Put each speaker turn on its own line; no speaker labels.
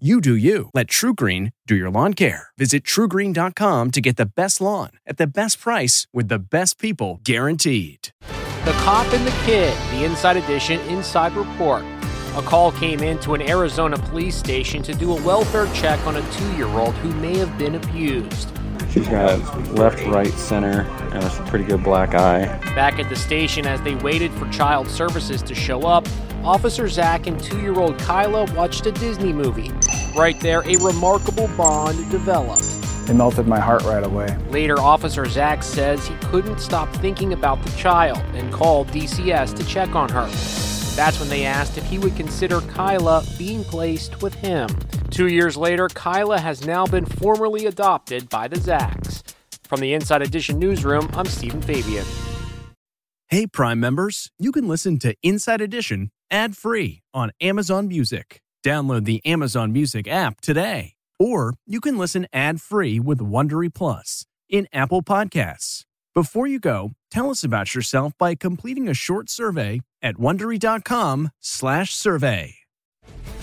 You do you. Let TruGreen do your lawn care. Visit trugreen.com to get the best lawn at the best price with the best people guaranteed.
The Cop and the Kid, the Inside Edition Inside Report. A call came in to an Arizona police station to do a welfare check on a two year old who may have been abused.
She's got left, right, center, and a pretty good black eye.
Back at the station, as they waited for child services to show up, Officer Zach and two year old Kyla watched a Disney movie. Right there, a remarkable bond developed.
It melted my heart right away.
Later, Officer Zach says he couldn't stop thinking about the child and called DCS to check on her. That's when they asked if he would consider Kyla being placed with him. Two years later, Kyla has now been formally adopted by the Zacks. From the Inside Edition newsroom, I'm Stephen Fabian.
Hey, Prime members, you can listen to Inside Edition ad free on Amazon Music. Download the Amazon Music app today. Or you can listen ad free with Wondery Plus in Apple Podcasts. Before you go, tell us about yourself by completing a short survey at wondery.com/survey.